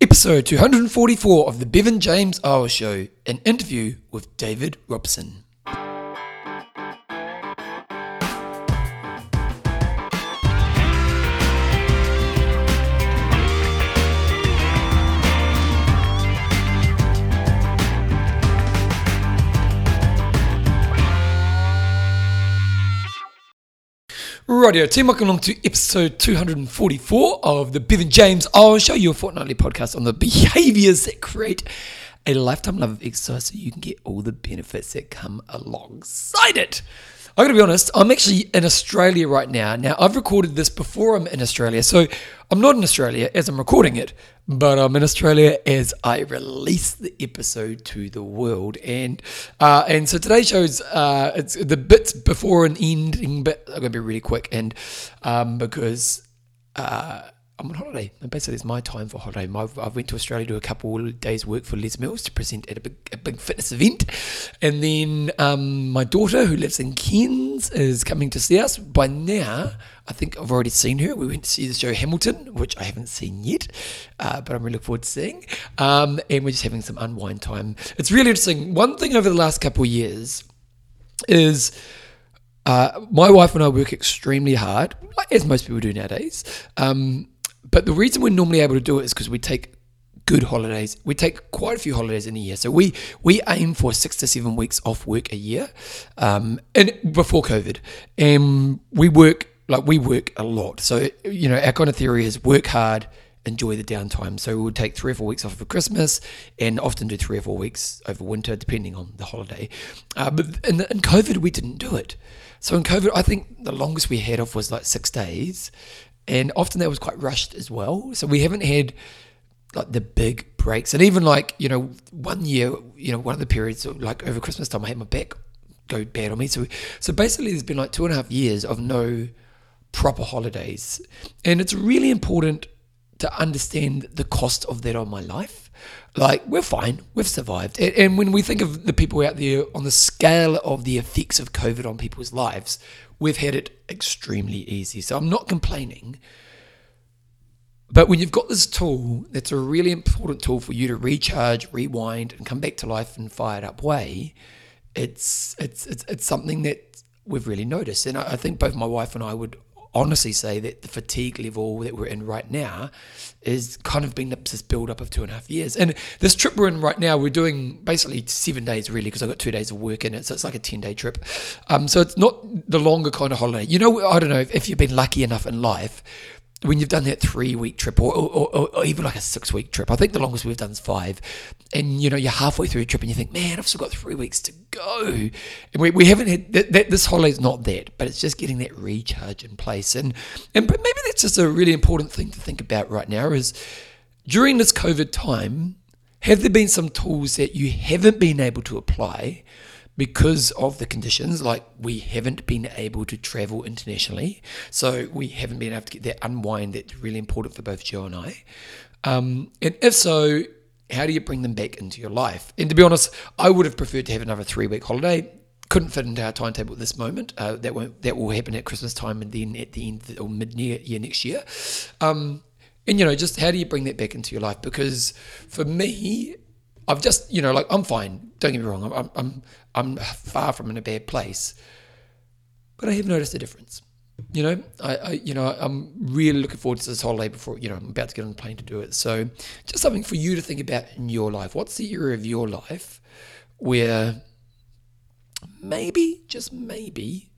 Episode 244 of the Bevan James Eyles Show, an interview with David Robson. Radio team, welcome along to episode 244 of the Bevan James Eyles Show, your fortnightly podcast on the behaviors that create a lifetime love of exercise so you can get all the benefits that come alongside it. I'm going to be honest, I'm actually in Australia right now. Now, I've recorded this before I'm in Australia. So I'm not in Australia as I'm recording it, but I'm in Australia as I release the episode to the world. And uh, and so today's show's uh, it's the bits before and ending bit are going to be really quick. And um, because. Uh, I'm on holiday. And basically, it's my time for holiday. My, I went to Australia to do a couple of days' work for Les Mills to present at a big, a big fitness event. And then um, my daughter, who lives in Cairns, is coming to see us. By now, I think I've already seen her. We went to see the show Hamilton, which I haven't seen yet, uh, but I'm really looking forward to seeing. Um, and we're just having some unwind time. It's really interesting. One thing over the last couple of years is. Uh, my wife and I work extremely hard, as most people do nowadays. Um, but the reason we're normally able to do it is because we take good holidays. We take quite a few holidays in a year. So we we aim for six to seven weeks off work a year, um, and before COVID, and we work like we work a lot. So you know our kind of theory is work hard, enjoy the downtime. So we would take three or four weeks off for Christmas, and often do three or four weeks over winter, depending on the holiday. Uh, but in, in COVID, we didn't do it. So in COVID, I think the longest we had off was like six days, and often that was quite rushed as well. So we haven't had like the big breaks, and even like you know one year, you know one of the periods like over Christmas time, I had my back go bad on me. So so basically, there's been like two and a half years of no proper holidays, and it's really important to understand the cost of that on my life. Like we're fine, we've survived, and, and when we think of the people out there on the scale of the effects of COVID on people's lives, we've had it extremely easy. So I'm not complaining. But when you've got this tool, that's a really important tool for you to recharge, rewind, and come back to life in a fired up way. It's it's it's, it's something that we've really noticed, and I, I think both my wife and I would honestly say that the fatigue level that we're in right now is kind of been this build up of two and a half years. And this trip we're in right now, we're doing basically seven days really because I've got two days of work in it. So it's like a 10 day trip. Um, so it's not the longer kind of holiday. You know, I don't know if you've been lucky enough in life when you've done that three week trip or, or, or, or, even like a six week trip, I think the longest we've done is five. And you know, you're halfway through a trip and you think, man, I've still got three weeks to go. And we, we haven't had that, that this holiday's not that, but it's just getting that recharge in place. And and but maybe that's just a really important thing to think about right now is during this COVID time, have there been some tools that you haven't been able to apply because of the conditions, like we haven't been able to travel internationally, so we haven't been able to get that unwind that's really important for both Joe and I. Um, and if so, how do you bring them back into your life? And to be honest, I would have preferred to have another three week holiday. Couldn't fit into our timetable at this moment. Uh, that won't that will happen at Christmas time and then at the end or mid year next year. Um, and you know, just how do you bring that back into your life? Because for me, I've just, you know, like I'm fine. Don't get me wrong. I'm, I'm, I'm far from in a bad place, but I have noticed a difference. You know, I, I, you know, I'm really looking forward to this holiday before, you know, I'm about to get on the plane to do it. So, just something for you to think about in your life. What's the area of your life where maybe, just maybe,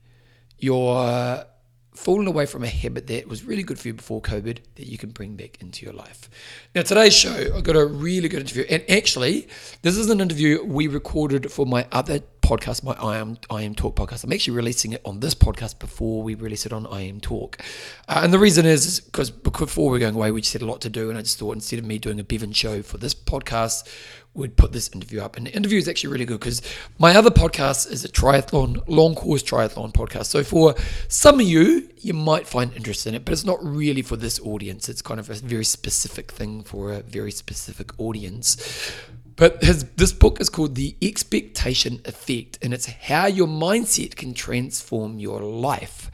you're fallen away from a habit that was really good for you before COVID that you can bring back into your life. Now, today's show, I got a really good interview. And actually, this is an interview we recorded for my other podcast, my I Am IMTalk podcast. I'm actually releasing it on this podcast before we release it on IMTalk. Uh, and the reason is because before we are going away, we just had a lot to do. And I just thought instead of me doing a Bevan show for this podcast, would put this interview up. And the interview is actually really good because my other podcast is a triathlon, long course triathlon podcast. So for some of you, you might find interest in it, but it's not really for this audience. It's kind of a very specific thing for a very specific audience. But his, this book is called The Expectation Effect, and it's how your mindset can transform your life.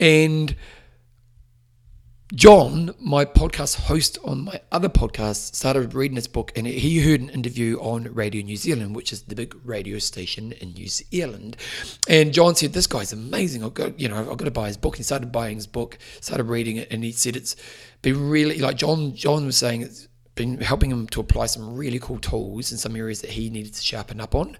And John, my podcast host on my other podcast, started reading this book and he heard an interview on Radio New Zealand, which is the big radio station in New Zealand. And John said, This guy's amazing. I've got, you know, I've got to buy his book. He started buying his book, started reading it, and he said it's been really like John John was saying it's been helping him to apply some really cool tools in some areas that he needed to sharpen up on.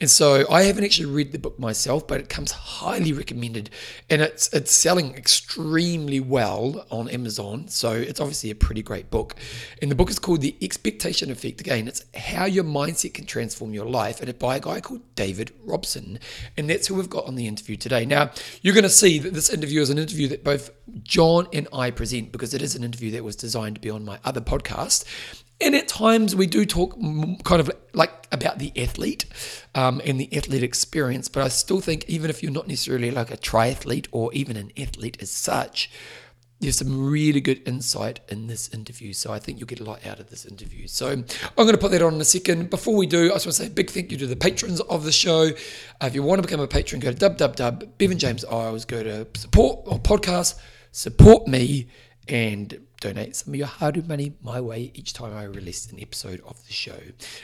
And so I haven't actually read the book myself, but it comes highly recommended and it's it's selling extremely well on Amazon. So it's obviously a pretty great book. And the book is called The Expectation Effect. Again, it's how your mindset can transform your life. And it's by a guy called David Robson. And that's who we've got on the interview today. Now, you're going to see that this interview is an interview that both John and I present because it is an interview that was designed to be on my other podcast. And at times we do talk kind of like about the athlete um, and the athlete experience, but I still think even if you're not necessarily like a triathlete or even an athlete as such, there's some really good insight in this interview. So I think you'll get a lot out of this interview. So I'm going to put that on in a second. Before we do, I just want to say a big thank you to the patrons of the show. Uh, if you want to become a patron, go to www.bevanjames Go to support or podcast, support me, and donate some of your hard earned money my way each time I release an episode of the show.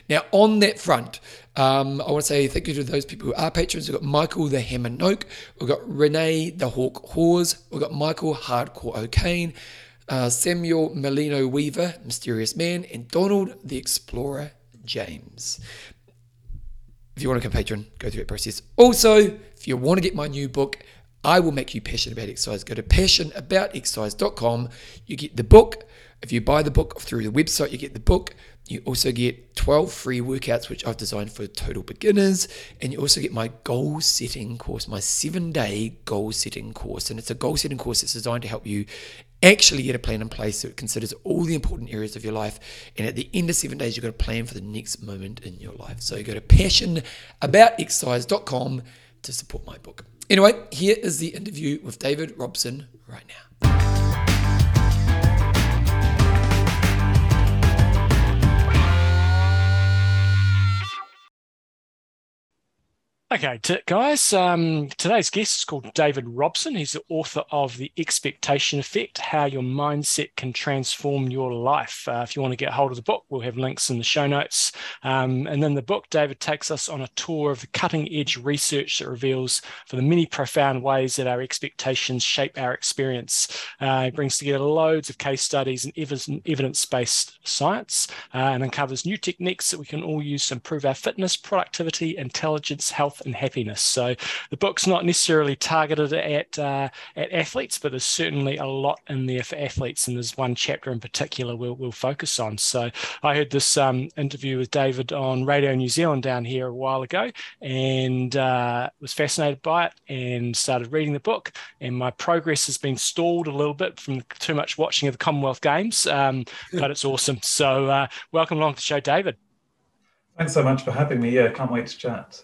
Now, on that front, um, I want to say thank you to those people who are patrons. We've got Michael the Hammer Noak, we've got Renee the Hawk Hawes, we've got Michael Hardcore O'Kane, uh, Samuel Melino Weaver, Mysterious Man, and Donald the Explorer James. If you want to become a patron, go through that process. Also, if you want to get my new book, I will make you passionate about exercise. Go to passionaboutexercise.com. You get the book. If you buy the book through the website, you get the book. You also get 12 free workouts, which I've designed for total beginners. And you also get my goal setting course, my seven day goal setting course. And it's a goal setting course that's designed to help you actually get a plan in place so considers all the important areas of your life. And at the end of seven days, you've got a plan for the next moment in your life. So you go to passionaboutexercise.com to support my book. Anyway, here is the interview with David Robson right now. Okay, t- guys, um, today's guest is called David Robson. He's the author of The Expectation Effect How Your Mindset Can Transform Your Life. Uh, if you want to get hold of the book, we'll have links in the show notes. Um, and in the book, David takes us on a tour of the cutting edge research that reveals for the many profound ways that our expectations shape our experience. Uh, brings together loads of case studies and evidence based science uh, and uncovers new techniques that we can all use to improve our fitness, productivity, intelligence, health health and happiness. So the book's not necessarily targeted at uh, at athletes, but there's certainly a lot in there for athletes, and there's one chapter in particular we'll, we'll focus on. So I heard this um, interview with David on Radio New Zealand down here a while ago, and uh, was fascinated by it, and started reading the book. And my progress has been stalled a little bit from too much watching of the Commonwealth Games, um, but it's awesome. So uh, welcome along to the show, David. Thanks so much for having me. Yeah, can't wait to chat.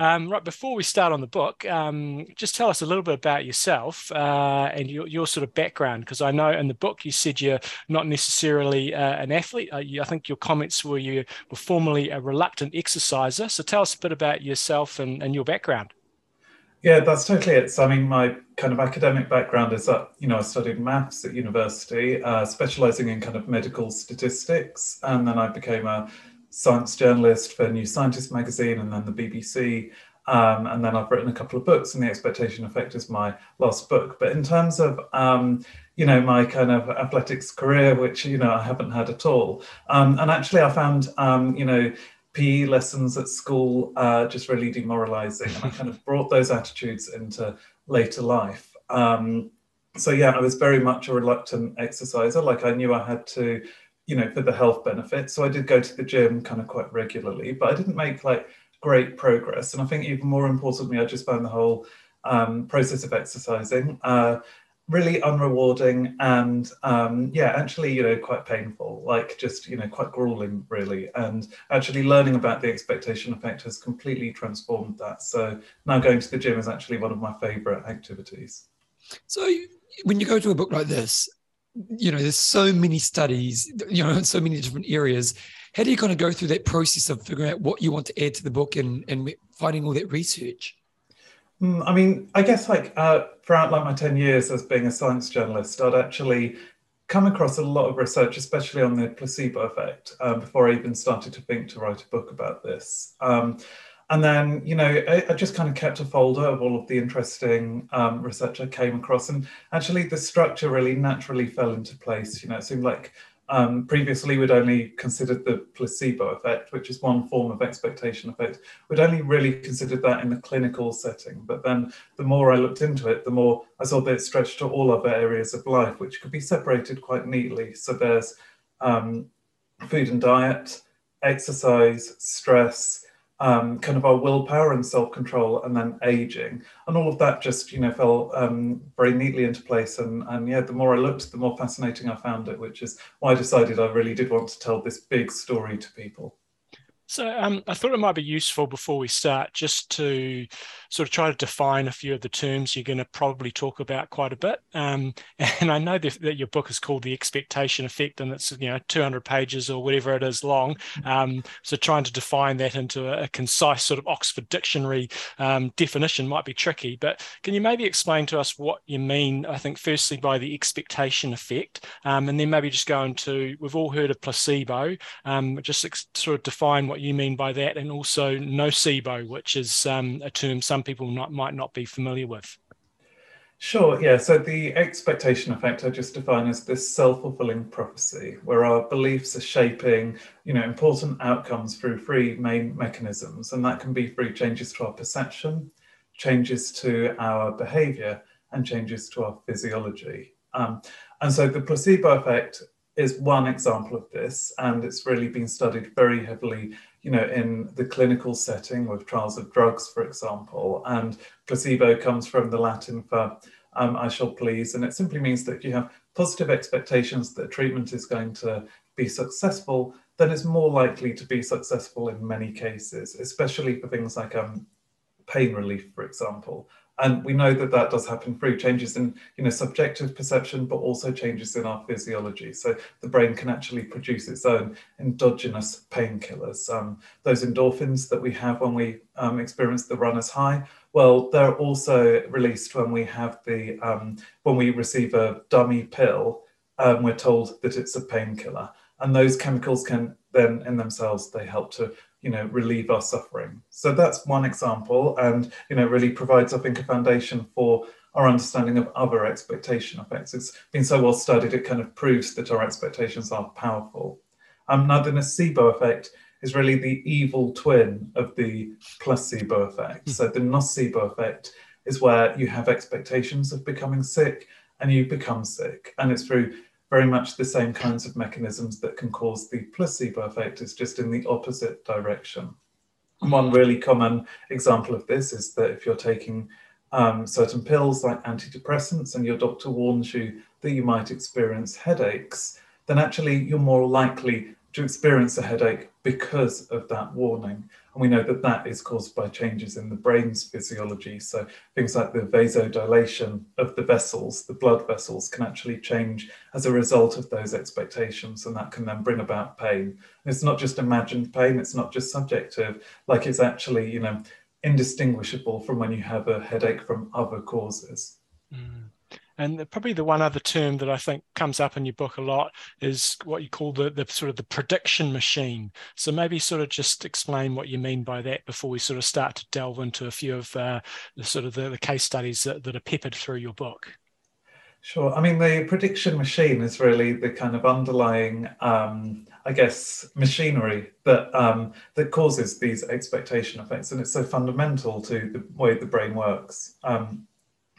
Um, right before we start on the book, um, just tell us a little bit about yourself uh, and your, your sort of background, because I know in the book you said you're not necessarily uh, an athlete. Uh, you, I think your comments were you were formerly a reluctant exerciser. So tell us a bit about yourself and, and your background. Yeah, that's totally it. So, I mean, my kind of academic background is that, you know, I studied maths at university, uh, specializing in kind of medical statistics. And then I became a science journalist for New Scientist magazine and then the BBC. Um, and then I've written a couple of books, and The Expectation Effect is my last book. But in terms of, um, you know, my kind of athletics career, which, you know, I haven't had at all. Um, and actually, I found, um, you know, PE lessons at school uh, just really demoralizing. And I kind of brought those attitudes into later life. Um, so, yeah, I was very much a reluctant exerciser. Like, I knew I had to you know, for the health benefits. So I did go to the gym kind of quite regularly, but I didn't make like great progress. And I think even more importantly, I just found the whole um, process of exercising uh, really unrewarding and um, yeah, actually, you know, quite painful, like just, you know, quite grueling really. And actually learning about the expectation effect has completely transformed that. So now going to the gym is actually one of my favorite activities. So when you go to a book like this, you know, there's so many studies, you know, in so many different areas. How do you kind of go through that process of figuring out what you want to add to the book and, and finding all that research? Mm, I mean, I guess like uh, throughout like my 10 years as being a science journalist, I'd actually come across a lot of research, especially on the placebo effect, um, before I even started to think to write a book about this. Um, and then, you know, I, I, just kind of kept a folder of all of the interesting um, research I came across. And actually, the structure really naturally fell into place. You know, it seemed like um, previously, we'd only considered the placebo effect, which is one form of expectation effect. We'd only really considered that in the clinical setting. But then the more I looked into it, the more I saw that it stretched to all other areas of life, which could be separated quite neatly. So there's um, food and diet, exercise, stress, um, kind of our willpower and self-control and then aging. And all of that just you know fell um, very neatly into place. And and yeah the more i looked the more fascinating i found it which is why i decided i really did want to tell this big story to people. So um, I thought it might be useful before we start just to sort of try to define a few of the terms you're going to probably talk about quite a bit. Um, and I know that, your book is called The Expectation Effect and it's you know 200 pages or whatever it is long. Um, so trying to define that into a, a concise sort of Oxford Dictionary um, definition might be tricky. But can you maybe explain to us what you mean? I think firstly by the expectation effect, um, and then maybe just go into we've all heard of placebo. Um, just ex- sort of define what what you mean by that, and also nocebo, which is um, a term some people not, might not be familiar with. Sure, yeah. So the expectation effect I just define as this self-fulfilling prophecy, where our beliefs are shaping, you know, important outcomes through three main mechanisms, and that can be through changes to our perception, changes to our behavior, and changes to our physiology. Um, and so the placebo effect is one example of this, and it's really been studied very heavily, you know, in the clinical setting with trials of drugs, for example. And placebo comes from the Latin for um, I shall please, and it simply means that if you have positive expectations that treatment is going to be successful, then it's more likely to be successful in many cases, especially for things like um, pain relief, for example. And we know that that does happen through changes in you know, subjective perception, but also changes in our physiology. So the brain can actually produce its own endogenous painkillers. Um, those endorphins that we have when we um, experience the runner's high, well, they're also released when we have the um, when we receive a dummy pill. Um, we're told that it's a painkiller, and those chemicals can then, in themselves, they help to you know relieve our suffering. So that's one example and you know really provides i think a foundation for our understanding of other expectation effects. It's been so well studied it kind of proves that our expectations are powerful. Um, now the nocebo effect is really the evil twin of the placebo effect. Hmm. so the nocebo effect is where you have expectations of becoming sick and you become sick and it's through very much the same kinds of mechanisms that can cause the placebo effect. is just in the opposite direction. One really common example of this is that if you're taking um, certain pills like antidepressants and your doctor warns you that you might experience headaches, then actually you're more likely to experience a headache because of that warning. And we know that that is caused by changes in the brain's physiology. So things like the vasodilation of the vessels, the blood vessels, can actually change as a result of those expectations. And that can then bring about pain. And it's not just imagined pain, it's not just subjective, like it's actually, you know, indistinguishable from when you have a headache from other causes. Mm. And probably the one other term that I think comes up in your book a lot is what you call the, the sort of the prediction machine. So maybe sort of just explain what you mean by that before we sort of start to delve into a few of uh, the sort of the, the case studies that, that are peppered through your book. Sure. I mean, the prediction machine is really the kind of underlying, um, I guess, machinery that um, that causes these expectation effects, and it's so fundamental to the way the brain works. Um,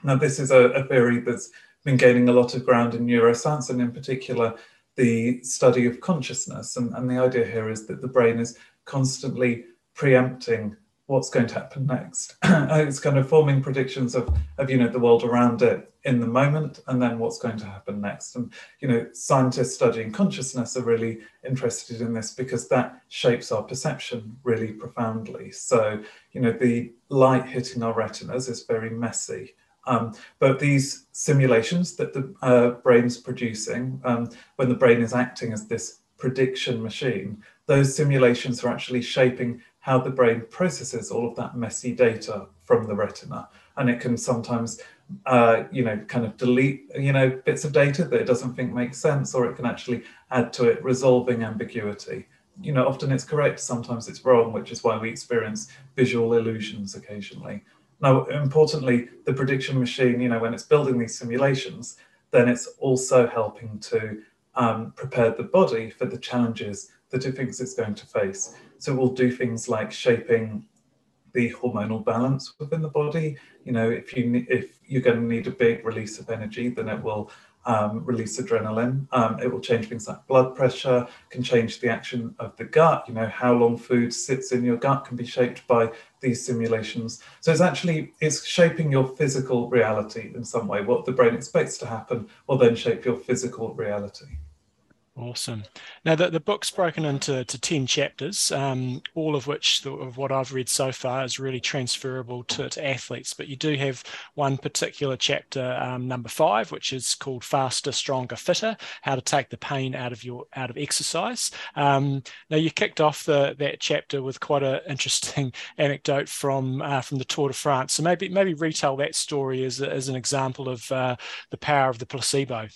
now, this is a, a theory that's been gaining a lot of ground in neuroscience, and in particular, the study of consciousness. And, and the idea here is that the brain is constantly preempting what's going to happen next. Uh, it's kind of forming predictions of, of, you know, the world around it in the moment and then what's going to happen next. And, you know, scientists studying consciousness are really interested in this because that shapes our perception really profoundly. So, you know, the light hitting our retinas is very messy. Um, but these simulations that the uh, brain's producing, um, when the brain is acting as this prediction machine, those simulations are actually shaping how the brain processes all of that messy data from the retina. and it can sometimes uh, you know, kind of delete, you know, bits of data that it doesn't think makes sense, or it can actually add to it, resolving ambiguity. You know, often it's correct, sometimes it's wrong, which is why we experience visual illusions occasionally. Now, importantly, the prediction machine, you know, when it's building these simulations, then it's also helping to um, prepare the body for the challenges that it thinks it's going to face. So it will do things like shaping the hormonal balance within the body. You know, if you if you're going to need a big release of energy, then it will um, release adrenaline. Um, it will change things like blood pressure, can change the action of the gut. You know, how long food sits in your gut can be shaped by these simulations. So it's actually it's shaping your physical reality in some way. What the brain expects to happen will then shape your physical reality. Awesome. Now, the, the book's broken into to 10 chapters, um, all of which, the, of what I've read so far, is really transferable to, to athletes. But you do have one particular chapter, um, number five, which is called Faster, Stronger, Fitter How to Take the Pain Out of Your out of Exercise. Um, now, you kicked off the, that chapter with quite an interesting anecdote from uh, from the Tour de France. So maybe maybe retell that story as, as an example of uh, the power of the placebo.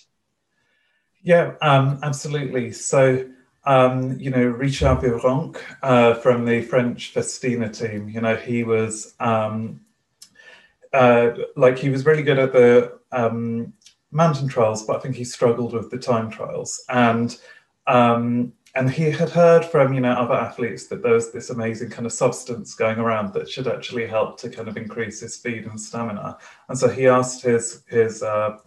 Yeah, um, absolutely. So, um, you know, Richard Virenque uh, from the French Festina team, you know, he was um, uh, like he was really good at the um, mountain trials, but I think he struggled with the time trials. And um, and he had heard from you know other athletes that there was this amazing kind of substance going around that should actually help to kind of increase his speed and stamina. And so he asked his his uh,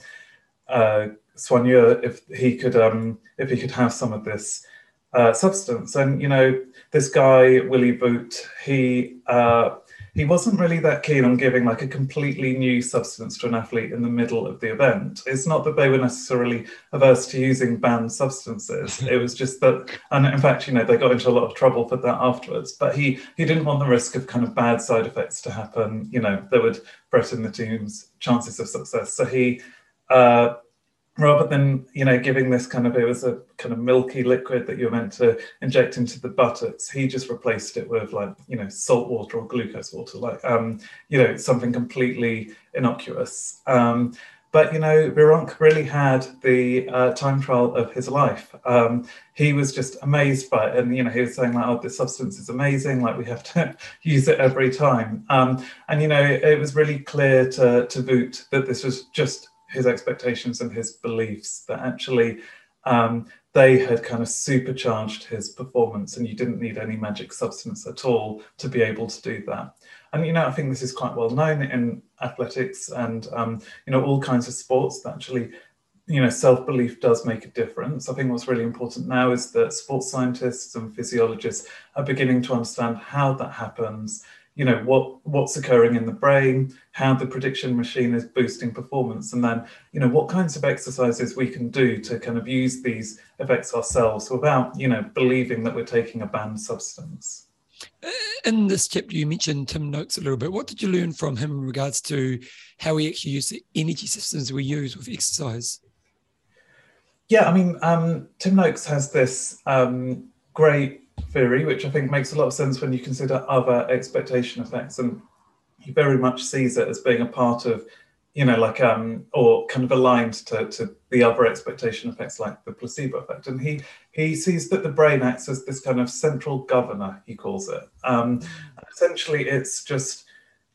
uh, soigneur if he could um, if he could have some of this uh, substance. And you know, this guy Willy Voet, he uh, he wasn't really that keen on giving like a completely new substance to an athlete in the middle of the event. It's not that they were necessarily averse to using banned substances. it was just that, and in fact, you know, they got into a lot of trouble for that afterwards. But he he didn't want the risk of kind of bad side effects to happen. You know, that would threaten the team's chances of success. So he. Uh, rather than you know giving this kind of it was a kind of milky liquid that you're meant to inject into the buttocks. He just replaced it with like you know salt water or glucose water like um you know something completely innocuous. Um but you know Virenque really had the uh, time trial of his life. Um he was just amazed by it. And you know he was saying like oh this substance is amazing. Like we have to use it every time. Um and you know it was really clear to to Voet that this was just his expectations and his beliefs that actually um, they had kind of supercharged his performance and you didn't need any magic substance at all to be able to do that. And you know i think this is quite well known in athletics and um, you know all kinds of sports that actually you know self-belief does make a difference. I think what's really important now is that sports scientists and physiologists are beginning to understand how that happens you know what what's occurring in the brain how the prediction machine is boosting performance and then you know what kinds of exercises we can do to kind of use these effects ourselves without you know believing that we're taking a banned substance. Uh, in this chapter you mentioned tim noakes a little bit. What did you learn from him in regards to how we actually use the energy systems we use with exercise? Yeah i mean um, tim noakes has this um, great theory, which I think makes a lot of sense when you consider other expectation effects. And he very much sees it as being a part of, you know, like, um, or kind of aligned to, to the other expectation effects like the placebo effect. And he, he sees that the brain acts as this kind of central governor, he calls it. Um, essentially, it's just,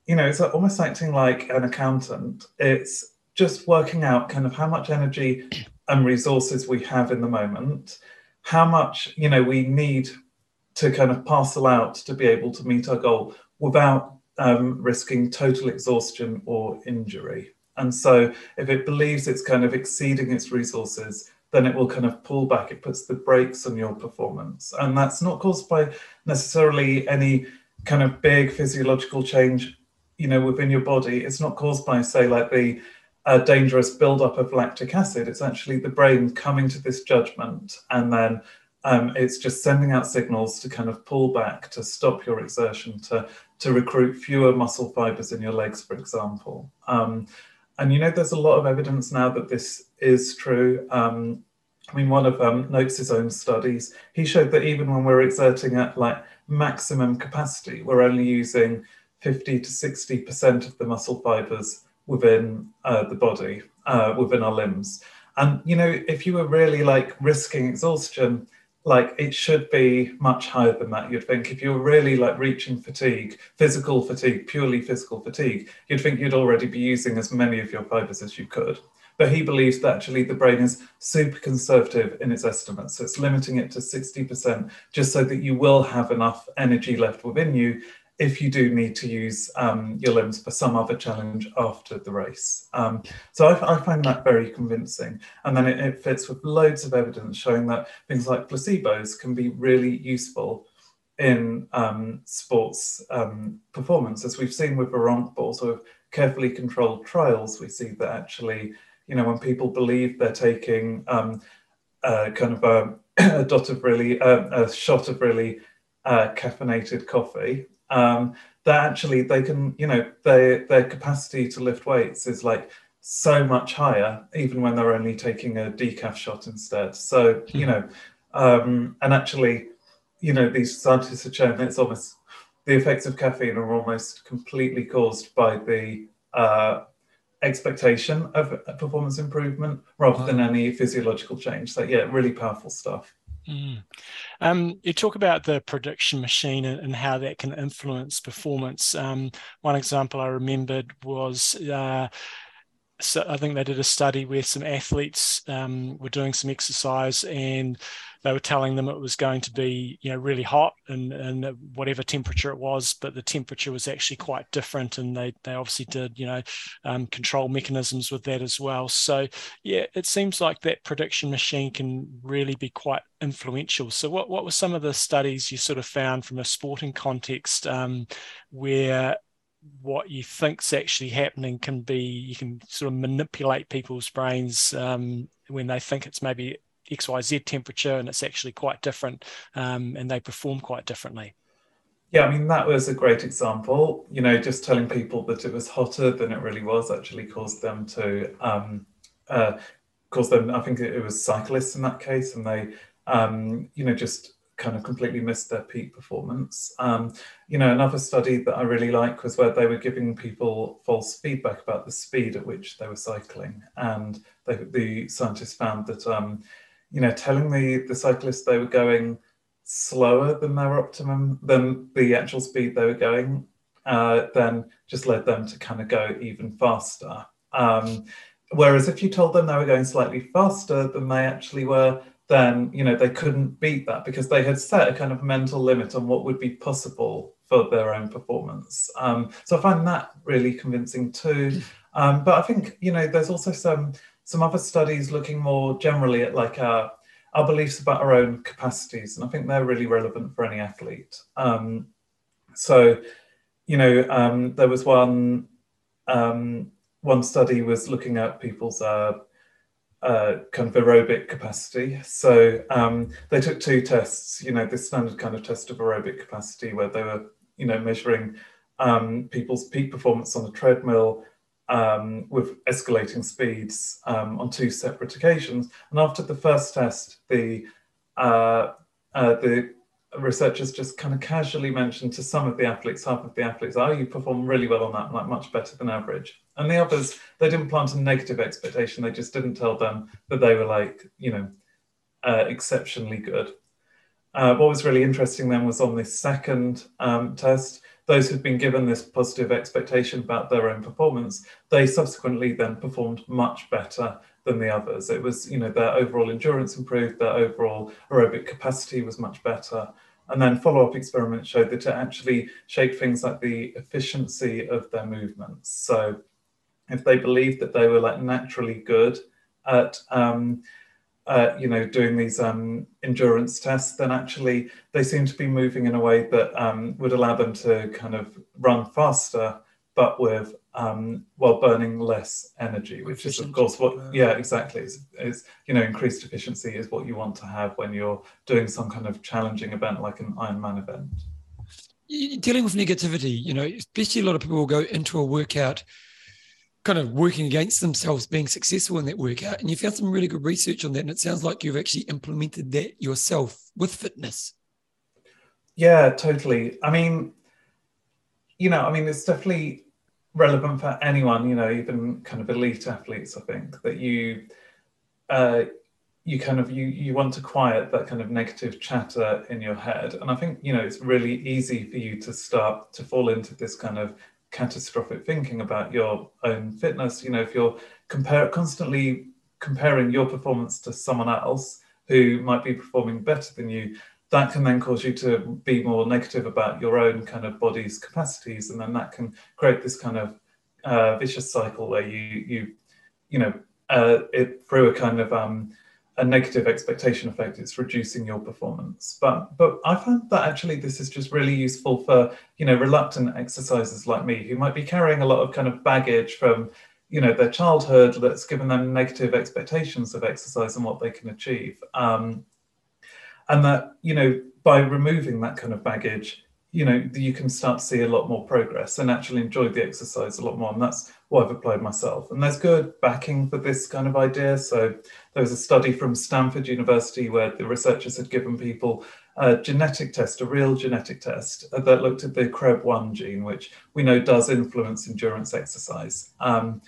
you know, it's almost acting like an accountant. It's just working out kind of how much energy and resources we have in the moment how much you know we need to kind of parcel out to be able to meet our goal without um, risking total exhaustion or injury. And so, if it believes it's kind of exceeding its resources, then it will kind of pull back. It puts the brakes on your performance. And that's not caused by necessarily any kind of big physiological change, you know, within your body. It's not caused by, say, like the uh, dangerous buildup of lactic acid. It's actually the brain coming to this judgment and then um, it's just sending out signals to kind of pull back, to stop your exertion, to to recruit fewer muscle fibers in your legs, for example. Um, and you know, there's a lot of evidence now that this is true. Um, I mean, one of um, Noakes' own studies, he showed that even when we're exerting at like maximum capacity, we're only using 50 to 60% of the muscle fibers within uh, the body, uh, within our limbs. And, you know, if you were really like risking exhaustion, like it should be much higher than that. You'd think if you were really like reaching fatigue physical fatigue purely physical fatigue you'd think you'd already be using as many of your fibers as you could. But he believes that actually the brain is super conservative in its estimates. So it's limiting it to 60% just so that you will have enough energy left within you if you do need to use um, your limbs for some other challenge after the race. Um, so I, I, find that very convincing. And then it, it, fits with loads of evidence showing that things like placebos can be really useful in um, sports um, performance. As we've seen with but also with carefully controlled trials, we see that actually, you know, when people believe they're taking um, kind of a, a, dot of really, uh, a shot of really uh, caffeinated coffee, um, that actually they can, you know, their their capacity to lift weights is like so much higher, even when they're only taking a decaf shot instead. So mm-hmm. you know, um, and actually, you know, these scientists have shown that it's almost the effects of caffeine are almost completely caused by the uh, expectation of performance improvement rather wow. than any physiological change. So yeah, really powerful stuff. Mm. Um, you talk about the prediction machine and, and how that can influence performance. Um, one example I remembered was uh, so I think they did a study where some athletes um, were doing some exercise and they were telling them it was going to be you know really hot and, and whatever temperature it was but the temperature was actually quite different and they they obviously did you know um, control mechanisms with that as well. So yeah it seems like that prediction machine can really be quite influential. So what, what were some of the studies you sort of found from a sporting context um, where what you think's actually happening can be you can sort of manipulate people's brains um, when they think it's maybe XYZ temperature and it's actually quite different um, and they perform quite differently. Yeah, I mean, that was a great example. You know, just telling people that it was hotter than it really was actually caused them to, um, uh, cause them, I think it was cyclists in that case, and they, um, you know, just kind of completely missed their peak performance. Um, you know, another study that I really like was where they were giving people false feedback about the speed at which they were cycling. And they, the scientists found that, um, you know, telling the, the cyclists they were going slower than their optimum, than the actual speed they were going, uh, then just led them to kind of go even faster. Um, whereas if you told them they were going slightly faster than they actually were, then you know they couldn't beat that because they had set a kind of mental limit on what would be possible for their own performance. Um, so I find that really convincing too. Um, but I think you know there's also some some other studies looking more generally at like our, our beliefs about our own capacities, and I think they're really relevant for any athlete. Um, so, you know, um, there was one um, one study was looking at people's uh, uh, kind of aerobic capacity. So um, they took two tests, you know, this standard kind of test of aerobic capacity where they were, you know, measuring um, people's peak performance on a treadmill um, with escalating speeds um, on two separate occasions. And after the first test, the uh, uh, the researchers just kind of casually mentioned to some of the athletes, half of the athletes, oh, you perform really well on that, like much better than average. And the others, they didn't plant a negative expectation. They just didn't tell them that they were like, you know, uh, exceptionally good. Uh, what was really interesting then was on this second um, test, those who'd been given this positive expectation about their own performance, they subsequently then performed much better than the others. It was, you know, their overall endurance improved, their overall aerobic capacity was much better. And then follow-up experiments showed that it actually shaped things like the efficiency of their movements. So if they believed that they were like naturally good at um, uh, you know, doing these um, endurance tests, then actually they seem to be moving in a way that um, would allow them to kind of run faster, but with um, while burning less energy, which is of course what, yeah, exactly. Is, is you know increased efficiency is what you want to have when you're doing some kind of challenging event like an Ironman event. Dealing with negativity, you know, especially a lot of people will go into a workout kind of working against themselves being successful in that workout. And you found some really good research on that. And it sounds like you've actually implemented that yourself with fitness. Yeah, totally. I mean, you know, I mean, it's definitely relevant for anyone, you know, even kind of elite athletes, I think, that you uh, you kind of you you want to quiet that kind of negative chatter in your head. And I think, you know, it's really easy for you to start to fall into this kind of catastrophic thinking about your own fitness. You know, if you're compare constantly comparing your performance to someone else who might be performing better than you, that can then cause you to be more negative about your own kind of body's capacities, and then that can create this kind of uh, vicious cycle where you you you know uh, it through a kind of um, a negative expectation effect, it's reducing your performance. But but I found that actually this is just really useful for you know reluctant exercisers like me who might be carrying a lot of kind of baggage from you know their childhood that's given them negative expectations of exercise and what they can achieve. Um, and that you know by removing that kind of baggage you know you can start to see a lot more progress and actually enjoy the exercise a lot more. And that's what i've applied myself. And there's good backing for this kind of idea. So there was a study from stanford university where the researchers had given people a genetic test a real genetic test that looked at the creb1 gene which we know does influence endurance exercise. Um,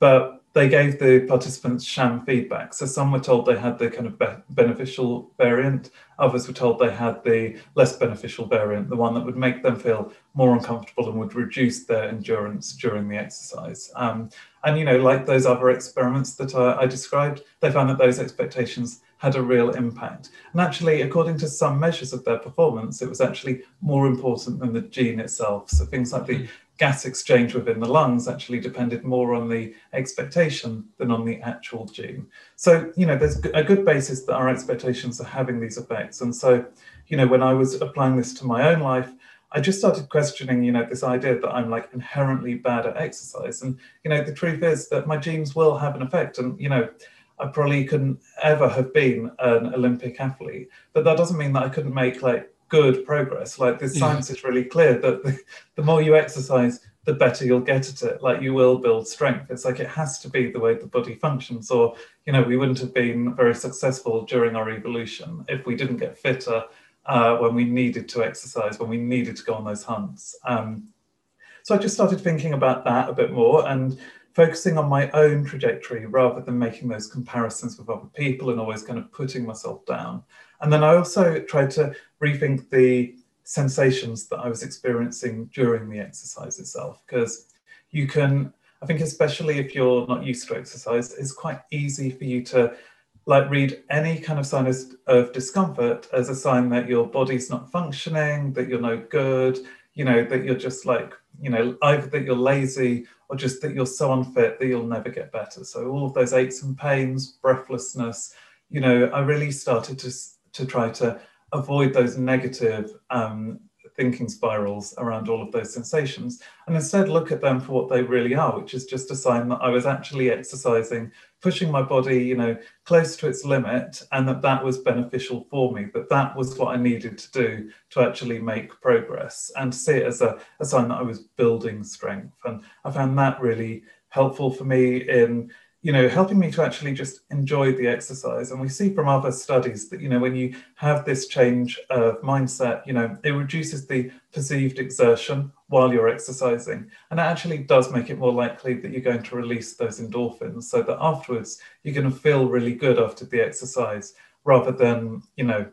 but they gave the participants sham feedback. So some were told they had the kind of be- beneficial variant, others were told they had the less beneficial variant, the one that would make them feel more uncomfortable and would reduce their endurance during the exercise. Um, and, you know, like those other experiments that I, I described, they found that those expectations had a real impact. And actually, according to some measures of their performance, it was actually more important than the gene itself. So things like the hmm gas exchange within the lungs actually depended more on the expectation than on the actual gene. So, you know, there's a good basis that our expectations are having these effects. And so, you know, when I was applying this to my own life, I just started questioning, you know, this idea that I'm like inherently bad at exercise. And, you know, the truth is that my genes will have an effect. And, you know, I probably couldn't ever have been an Olympic athlete, but that doesn't mean that I couldn't make like good progress. Like the science is really clear that the, the more you exercise, the better you'll get at it. Like you will build strength. It's like it has to be the way the body functions, or you know, we wouldn't have been very successful during our evolution if we didn't get fitter uh, when we needed to exercise, when we needed to go on those hunts. Um, so I just started thinking about that a bit more and focusing on my own trajectory rather than making those comparisons with other people and always kind of putting myself down. And then I also tried to rethink the sensations that I was experiencing during the exercise itself, because you can, I think, especially if you're not used to exercise, it's quite easy for you to like read any kind of sign of discomfort as a sign that your body's not functioning, that you're no good, you know, that you're just like, you know, either that you're lazy or just that you're so unfit that you'll never get better. So all of those aches and pains, breathlessness, you know, I really started to to try to avoid those negative um, thinking spirals around all of those sensations and instead look at them for what they really are which is just a sign that i was actually exercising pushing my body you know close to its limit and that that was beneficial for me that that was what i needed to do to actually make progress and see it as a, a sign that i was building strength. And i found that really helpful for me in you know, helping me to actually just enjoy the exercise. And we see from other studies that, you know, when you have this change of mindset, you know, it reduces the perceived exertion while you're exercising. And it actually does make it more likely that you're going to release those endorphins so that afterwards you're going to feel really good after the exercise rather than, you know,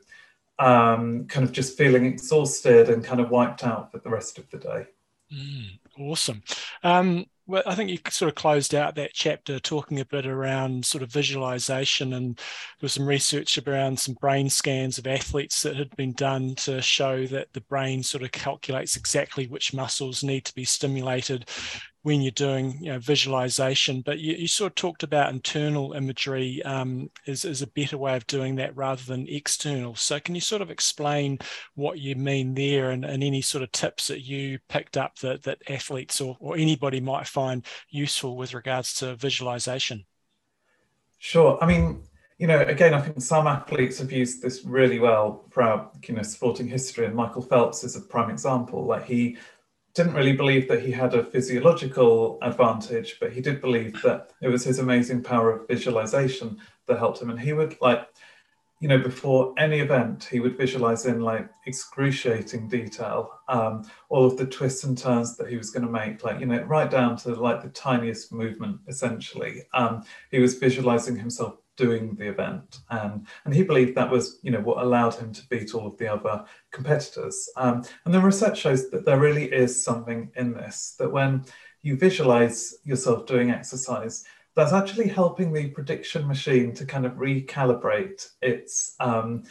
um, kind of just feeling exhausted and kind of wiped out for the rest of the day. Mm, awesome. Um, well, I think you sort of closed out that chapter talking a bit around sort of visualization, and there was some research around some brain scans of athletes that had been done to show that the brain sort of calculates exactly which muscles need to be stimulated when you're doing you know, visualization. But you, you, sort of talked about internal imagery um, is, is a better way of doing that rather than external. So can you sort of explain what you mean there and, and any sort of tips that you picked up that, that athletes or, or anybody might find useful with regards to visualization? Sure. I mean, you know, again, I think some athletes have used this really well throughout, you know, sporting history, and Michael Phelps is a prime example. Like he didn't really believe that he had a physiological advantage, but he did believe that it was his amazing power of visualization that helped him. And he would like you know, before any event, he would visualize in like excruciating detail um, all of the twists and turns that he was going to make, like, you know, right down to like the tiniest movement, essentially. Um, he was visualizing himself doing the event. And, and he believed that was, you know, what allowed him to beat all of the other competitors. Um, and the research shows that there really is something in this, that when you visualize yourself doing exercise, that's actually helping the prediction machine to kind of recalibrate its um,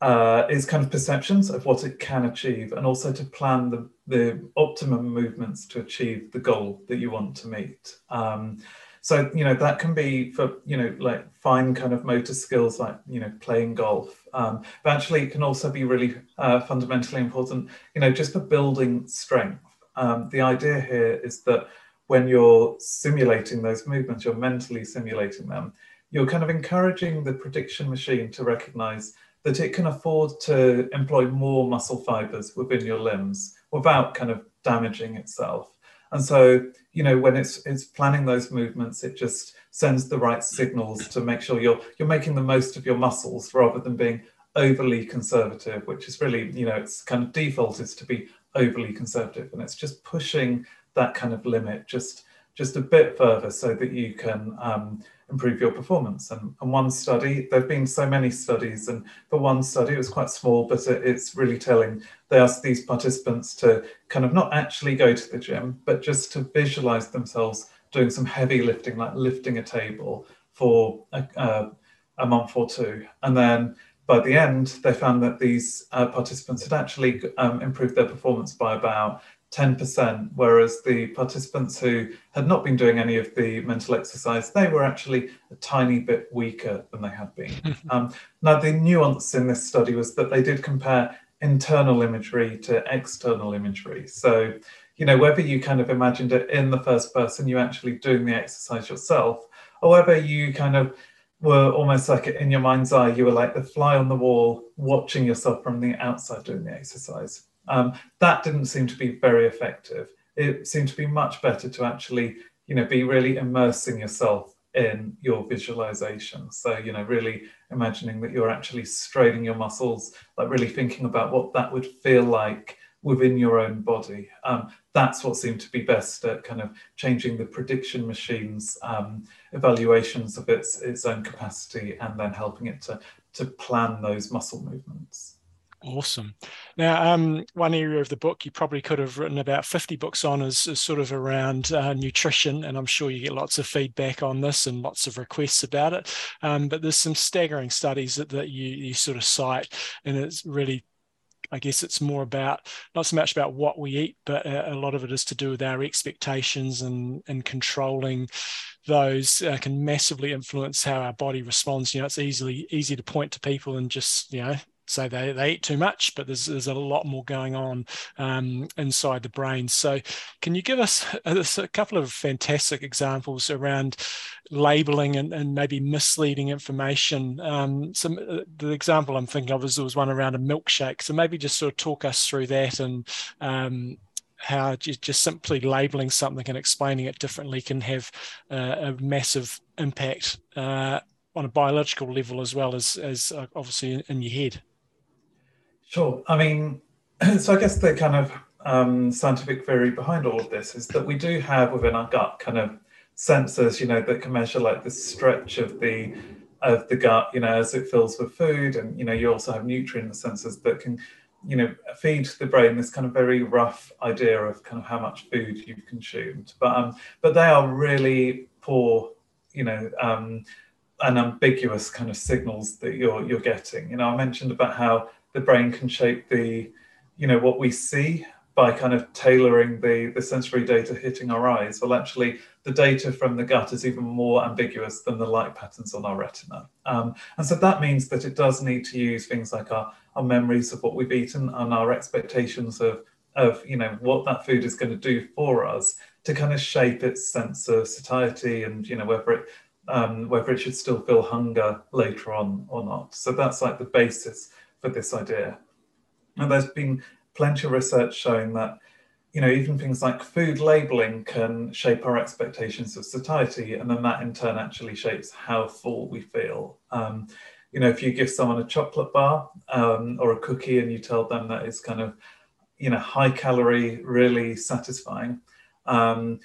uh, its kind of perceptions of what it can achieve, and also to plan the, the optimum movements to achieve the goal that you want to meet. Um, so you know that can be for you know like fine kind of motor skills like you know playing golf, um, but actually it can also be really uh, fundamentally important. You know just for building strength. Um, the idea here is that when you're simulating those movements, you're mentally simulating them, you're kind of encouraging the prediction machine to recognize that it can afford to employ more muscle fibers within your limbs without kind of damaging itself. And so, you know, when it's it's planning those movements, it just sends the right signals to make sure you're you're making the most of your muscles rather than being overly conservative, which is really, you know, it's kind of default is to be overly conservative. And it's just pushing that kind of limit just just a bit further so that you can um, improve your performance. And, and, one study, there have been so many studies, and for one study, it was quite small, but it, it's really telling. They asked these participants to kind of not actually go to the gym, but just to visualize themselves doing some heavy lifting, like lifting a table for a, uh, a month or two. And then by the end, they found that these uh, participants had actually um, improved their performance by about 10%, whereas the participants who had not been doing any of the mental exercise, they were actually a tiny bit weaker than they had been. um, now, the nuance in this study was that they did compare internal imagery to external imagery. So, you know, whether you kind of imagined it in the first person, you actually doing the exercise yourself, or whether you kind of were almost like in your mind's eye, you were like the fly on the wall watching yourself from the outside doing the exercise. Um, that didn't seem to be very effective. It seemed to be much better to actually, you know, be really immersing yourself in your visualization. So, you know, really imagining that you're actually straining your muscles, like really thinking about what that would feel like within your own body. Um, that's what seemed to be best at kind of changing the prediction machine's um, evaluations of its its own capacity and then helping it to to plan those muscle movements. Awesome. Now, um, one area of the book you probably could have written about 50 books on is, is sort of around uh, nutrition, and I'm sure you get lots of feedback on this and lots of requests about it. Um, but there's some staggering studies that, that you, you sort of cite, and it's really I guess it's more about not so much about what we eat, but a, lot of it is to do with our expectations and and controlling those uh, can massively influence how our body responds. You know, it's easily easy to point to people and just you know say they, they eat too much, but there's, there's a lot more going on um, inside the brain. So, can you give us a, a, couple of fantastic examples around labeling and, and maybe misleading information? Um, some uh, the example I'm thinking of is there was one around a milkshake. So maybe just sort of talk us through that and um, how just simply labeling something and explaining it differently can have uh, a massive impact uh, on a biological level as well as, as uh, obviously in your head. Sure. I mean, so I guess the kind of um, scientific theory behind all of this is that we do have within our gut kind of sensors, you know, that can measure like the stretch of the of the gut, you know, as it fills with food, and you know, you also have nutrient sensors that can, you know, feed the brain this kind of very rough idea of kind of how much food you've consumed. But um, but they are really poor, you know, um, and ambiguous kind of signals that you're you're getting. You know, I mentioned about how the brain can shape the, you know, what we see by kind of tailoring the, the sensory data hitting our eyes. Well, actually, the data from the gut is even more ambiguous than the light patterns on our retina. Um, and so that means that it does need to use things like our, our memories of what we've eaten and our expectations of, of, you know, what that food is going to do for us to kind of shape its sense of satiety and, you know, whether it um, whether it should still feel hunger later on or not. So that's like the basis for this idea. And there's been plenty of research showing that, you know, even things like food labeling can shape our expectations of satiety, and then that in turn actually shapes how full we feel. Um, you know, if you give someone a chocolate bar um, or a cookie and you tell them that it's kind of, you know, high calorie, really satisfying, um,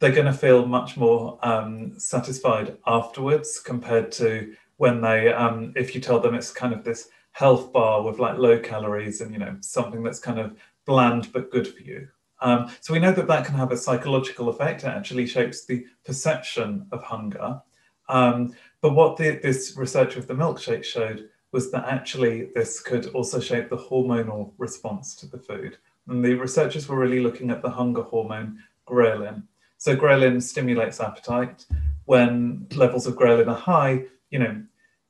they're going to feel much more um, satisfied afterwards compared to when they, um, if you tell them it's kind of this health bar with like low calories and, you know, something that's kind of bland but good for you. Um, so we know that that can have a psychological effect. It actually shapes the perception of hunger. Um, but what the, this research with the milkshake showed was that actually this could also shape the hormonal response to the food. And the researchers were really looking at the hunger hormone ghrelin. So ghrelin stimulates appetite. When levels of ghrelin are high, you know,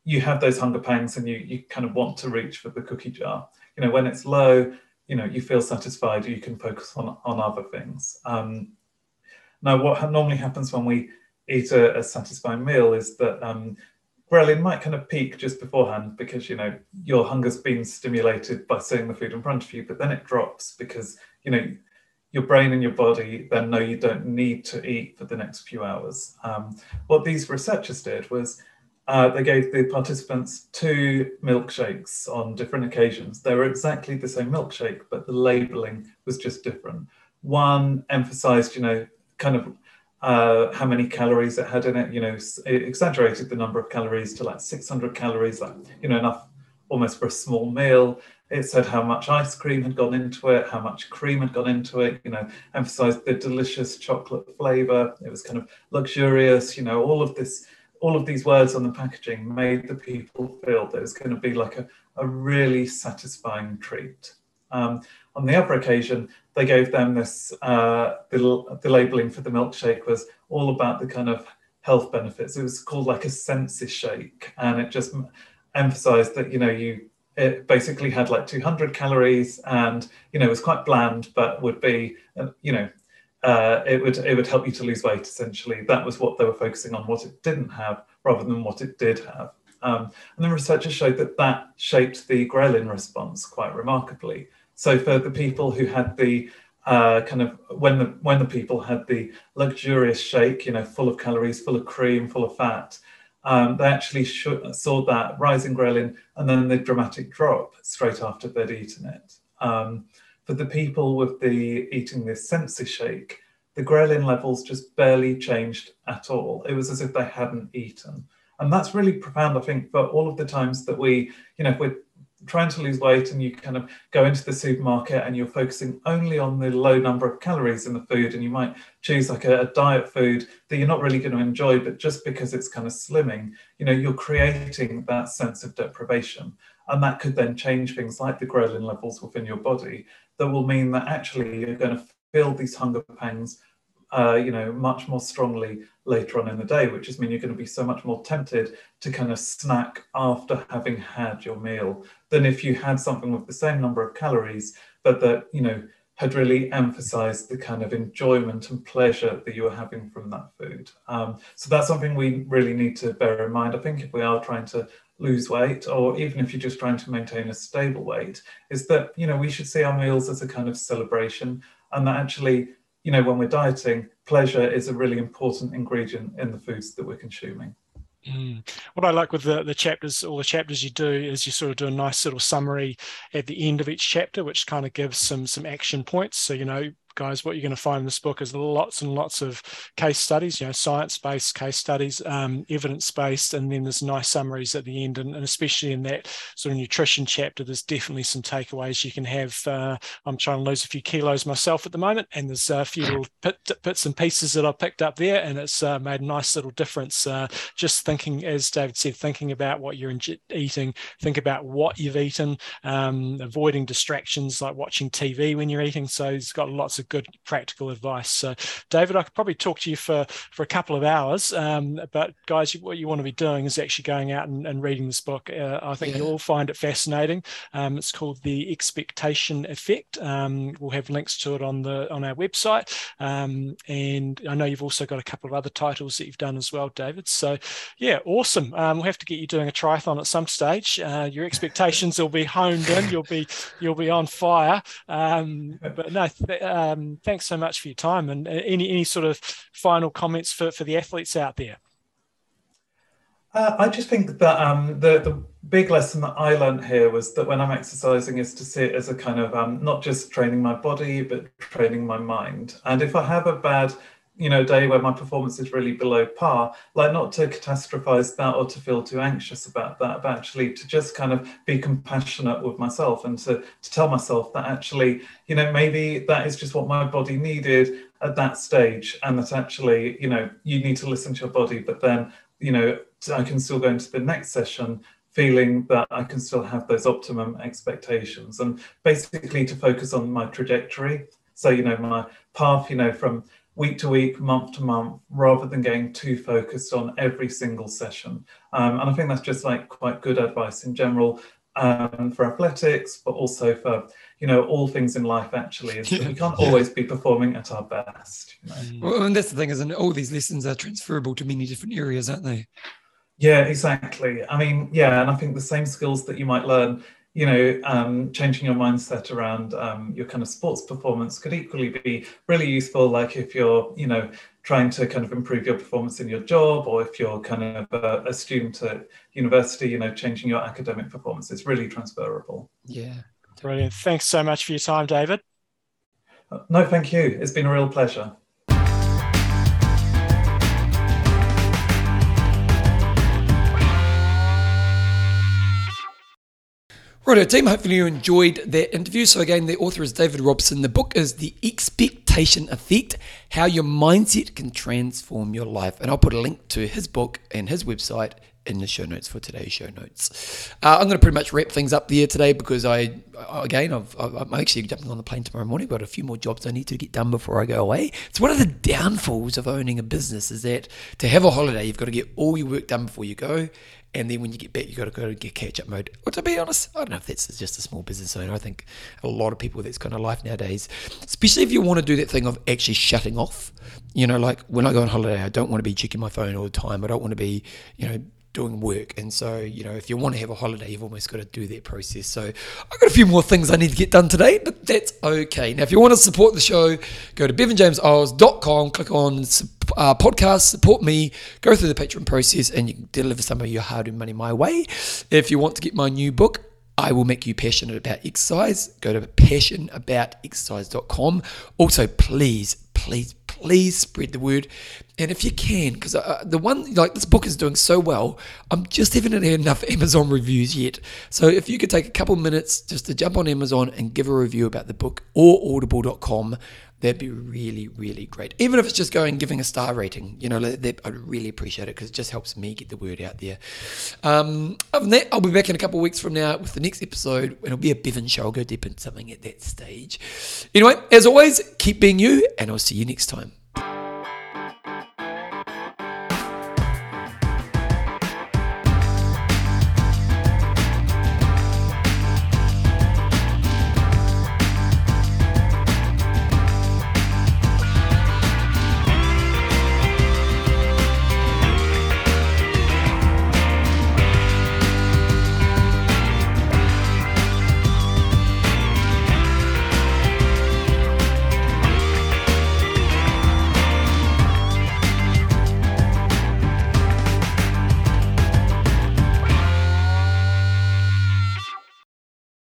you have those hunger pangs and you, you kind of want to reach for the cookie jar. You know, when it's low, you know, you feel satisfied, you can focus on, on other things. Um, now, what normally happens when we eat a, a satisfying meal is that um, ghrelin might kind of peak just beforehand because you know your hunger's been stimulated by seeing the food in front of you, but then it drops because you know your brain and your body then know you don't need to eat for the next few hours. Um, what these researchers did was uh, they gave the participants two milkshakes on different occasions. They were exactly the same milkshake, but the labeling was just different. One emphasized, you know, kind of uh, how many calories it had in it. You know, it exaggerated the number of calories to like 600 calories, like you know, enough almost for a small meal. It said how much ice cream had gone into it, how much cream had gone into it. You know, emphasized the delicious chocolate flavor. It was kind of luxurious. You know, all of this, all of these words on the packaging made the people feel that it was going to be like a, a really satisfying treat. Um, on the other occasion, they gave them this, uh, the, the labeling for the milkshake was all about the kind of health benefits. It was called like a sensi shake, and it just emphasized that, you know, you it basically had like 200 calories and, you know, it was quite bland, but would be, uh, you know, uh, it would it would help you to lose weight essentially. That was what they were focusing on, what it didn't have, rather than what it did have. Um, and the researchers showed that that shaped the ghrelin response quite remarkably. So for the people who had the uh, kind of when the when the people had the luxurious shake, you know, full of calories, full of cream, full of fat, um, they actually saw that rising ghrelin and then the dramatic drop straight after they'd eaten it. Um, for the people with the eating this sensi shake, the ghrelin levels just barely changed at all. It was as if they hadn't eaten. And that's really profound, I think, for all of the times that we, you know, if we're trying to lose weight and you kind of go into the supermarket and you're focusing only on the low number of calories in the food and you might choose like a, a, diet food that you're not really going to enjoy but just because it's kind of slimming you know you're creating that sense of deprivation and that could then change things like the ghrelin levels within your body that will mean that actually you're going to feel these hunger pangs uh, you know, much more strongly later on in the day, which is mean you're going to be so much more tempted to kind of snack after having had your meal than if you had something with the same number of calories, but that, you know, had really emphasized the kind of enjoyment and pleasure that you were having from that food. Um, so that's something we really need to bear in mind. I think if we are trying to lose weight, or even if you're just trying to maintain a stable weight, is that, you know, we should see our meals as a kind of celebration and that actually you know, when we're dieting, pleasure is a really important ingredient in the foods that we're consuming. Mm. What I like with the, the chapters, all the chapters you do, is you sort of do a nice little summary at the end of each chapter, which kind of gives some some action points. So you know, guys, what you're going to find in this book is lots and lots of case studies, you know, science-based case studies, um, evidence-based, and then there's nice summaries at the end. And, and, especially in that sort of nutrition chapter, there's definitely some takeaways you can have. Uh, I'm trying to lose a few kilos myself at the moment, and there's a few little bit, bits and pieces that I've picked up there, and it's uh, made a nice little difference. Uh, just thinking, as David said, thinking about what you're eating, think about what you've eaten, um, avoiding distractions like watching TV when you're eating. So he's got lots of good practical advice. So, David, I could probably talk to you for for a couple of hours, um, but guys, what you want to be doing is actually going out and, and reading this book. Uh, I think yeah. you'll all find it fascinating. Um, it's called The Expectation Effect. Um, we'll have links to it on the on our website, um, and I know you've also got a couple of other titles that you've done as well, David. So, yeah, awesome. Um, we'll have to get you doing a triathlon at some stage. Uh, your expectations will be honed in. You'll be you'll be on fire. Um, but no. Th- um, thanks so much for your time and uh, any any sort of final comments for, for the athletes out there. Uh, I just think that um, the the big lesson that I learned here was that when I'm exercising is to see it as a kind of um, not just training my body but training my mind. And if I have a bad you know day where my performance is really below par like not to catastrophize that or to feel too anxious about that but actually to just kind of be compassionate with myself and to, to tell myself that actually you know maybe that is just what my body needed at that stage and that actually you know you need to listen to your body but then you know i can still go into the next session feeling that I can still have those optimum expectations and basically to focus on my trajectory. So, you know, my path, you know, from week to week, month to month, rather than getting too focused on every single session. Um, and I think that's just like quite good advice in general um, for athletics, but also for you know all things in life. Actually, is that we can't yeah. always be performing at our best. You know? Well, and that's the thing, isn't it? All these lessons are transferable to many different areas, aren't they? Yeah, exactly. I mean, yeah, and I think the same skills that you might learn you know, um, changing your mindset around um, your kind of sports performance could equally be really useful. Like if you're, you know, trying to kind of improve your performance in your job, or if you're kind of a, a student at university, you know, changing your academic performance is really transferable. Yeah. Brilliant. Thanks so much for your time, David. No, thank you. It's been a real pleasure. Right, our team. Hopefully you enjoyed that interview. So again, the author is David Robson. The book is The Expectation Effect: How Your Mindset Can Transform Your Life. And I'll put a link to his book and his website in the show notes for today's show notes. Uh, I'm going to pretty much wrap things up there today because I, again, i am actually jumping on the plane tomorrow morning. I've got a few more jobs I need to get done before I go away. It's one of the downfalls of owning a business is that to have a holiday, you've got to get all your work done before you go and then when you get back, you got to go to get catch up mode. Or to be honest, I don't know if that's just a small business owner. I think a lot of people that's kind of life nowadays, especially if you want to do that thing of actually shutting off. You know, like when I go on holiday, I don't want to be checking my phone all the time. I don't want to be, you know, doing work. And so, you know, if you want to have a holiday, you've almost got to do that process. So I've got a few more things I need to get done today, but that's okay. Now, if you want to support the show, go to bevanjameseyles.com, click on uh, podcast, support me, go through the Patreon process, and you can deliver some of your hard earned money my way. If you want to get my new book, I will make you passionate about exercise. Go to passionaboutexercise.com. Also, please, please, please spread the word. And if you can, because uh, the one, like this book is doing so well, I'm just haven't had enough Amazon reviews yet. So if you could take a couple minutes just to jump on Amazon and give a review about the book or audible.com, that'd be really, really great. Even if it's just going giving a star rating, you know, that, I'd really appreciate it because it just helps me get the word out there. Um, other than that, I'll be back in a couple of weeks from now with the next episode. And it'll be a Bevan show. I'll go deep into something at that stage. Anyway, as always, keep being you, and I'll see you next time.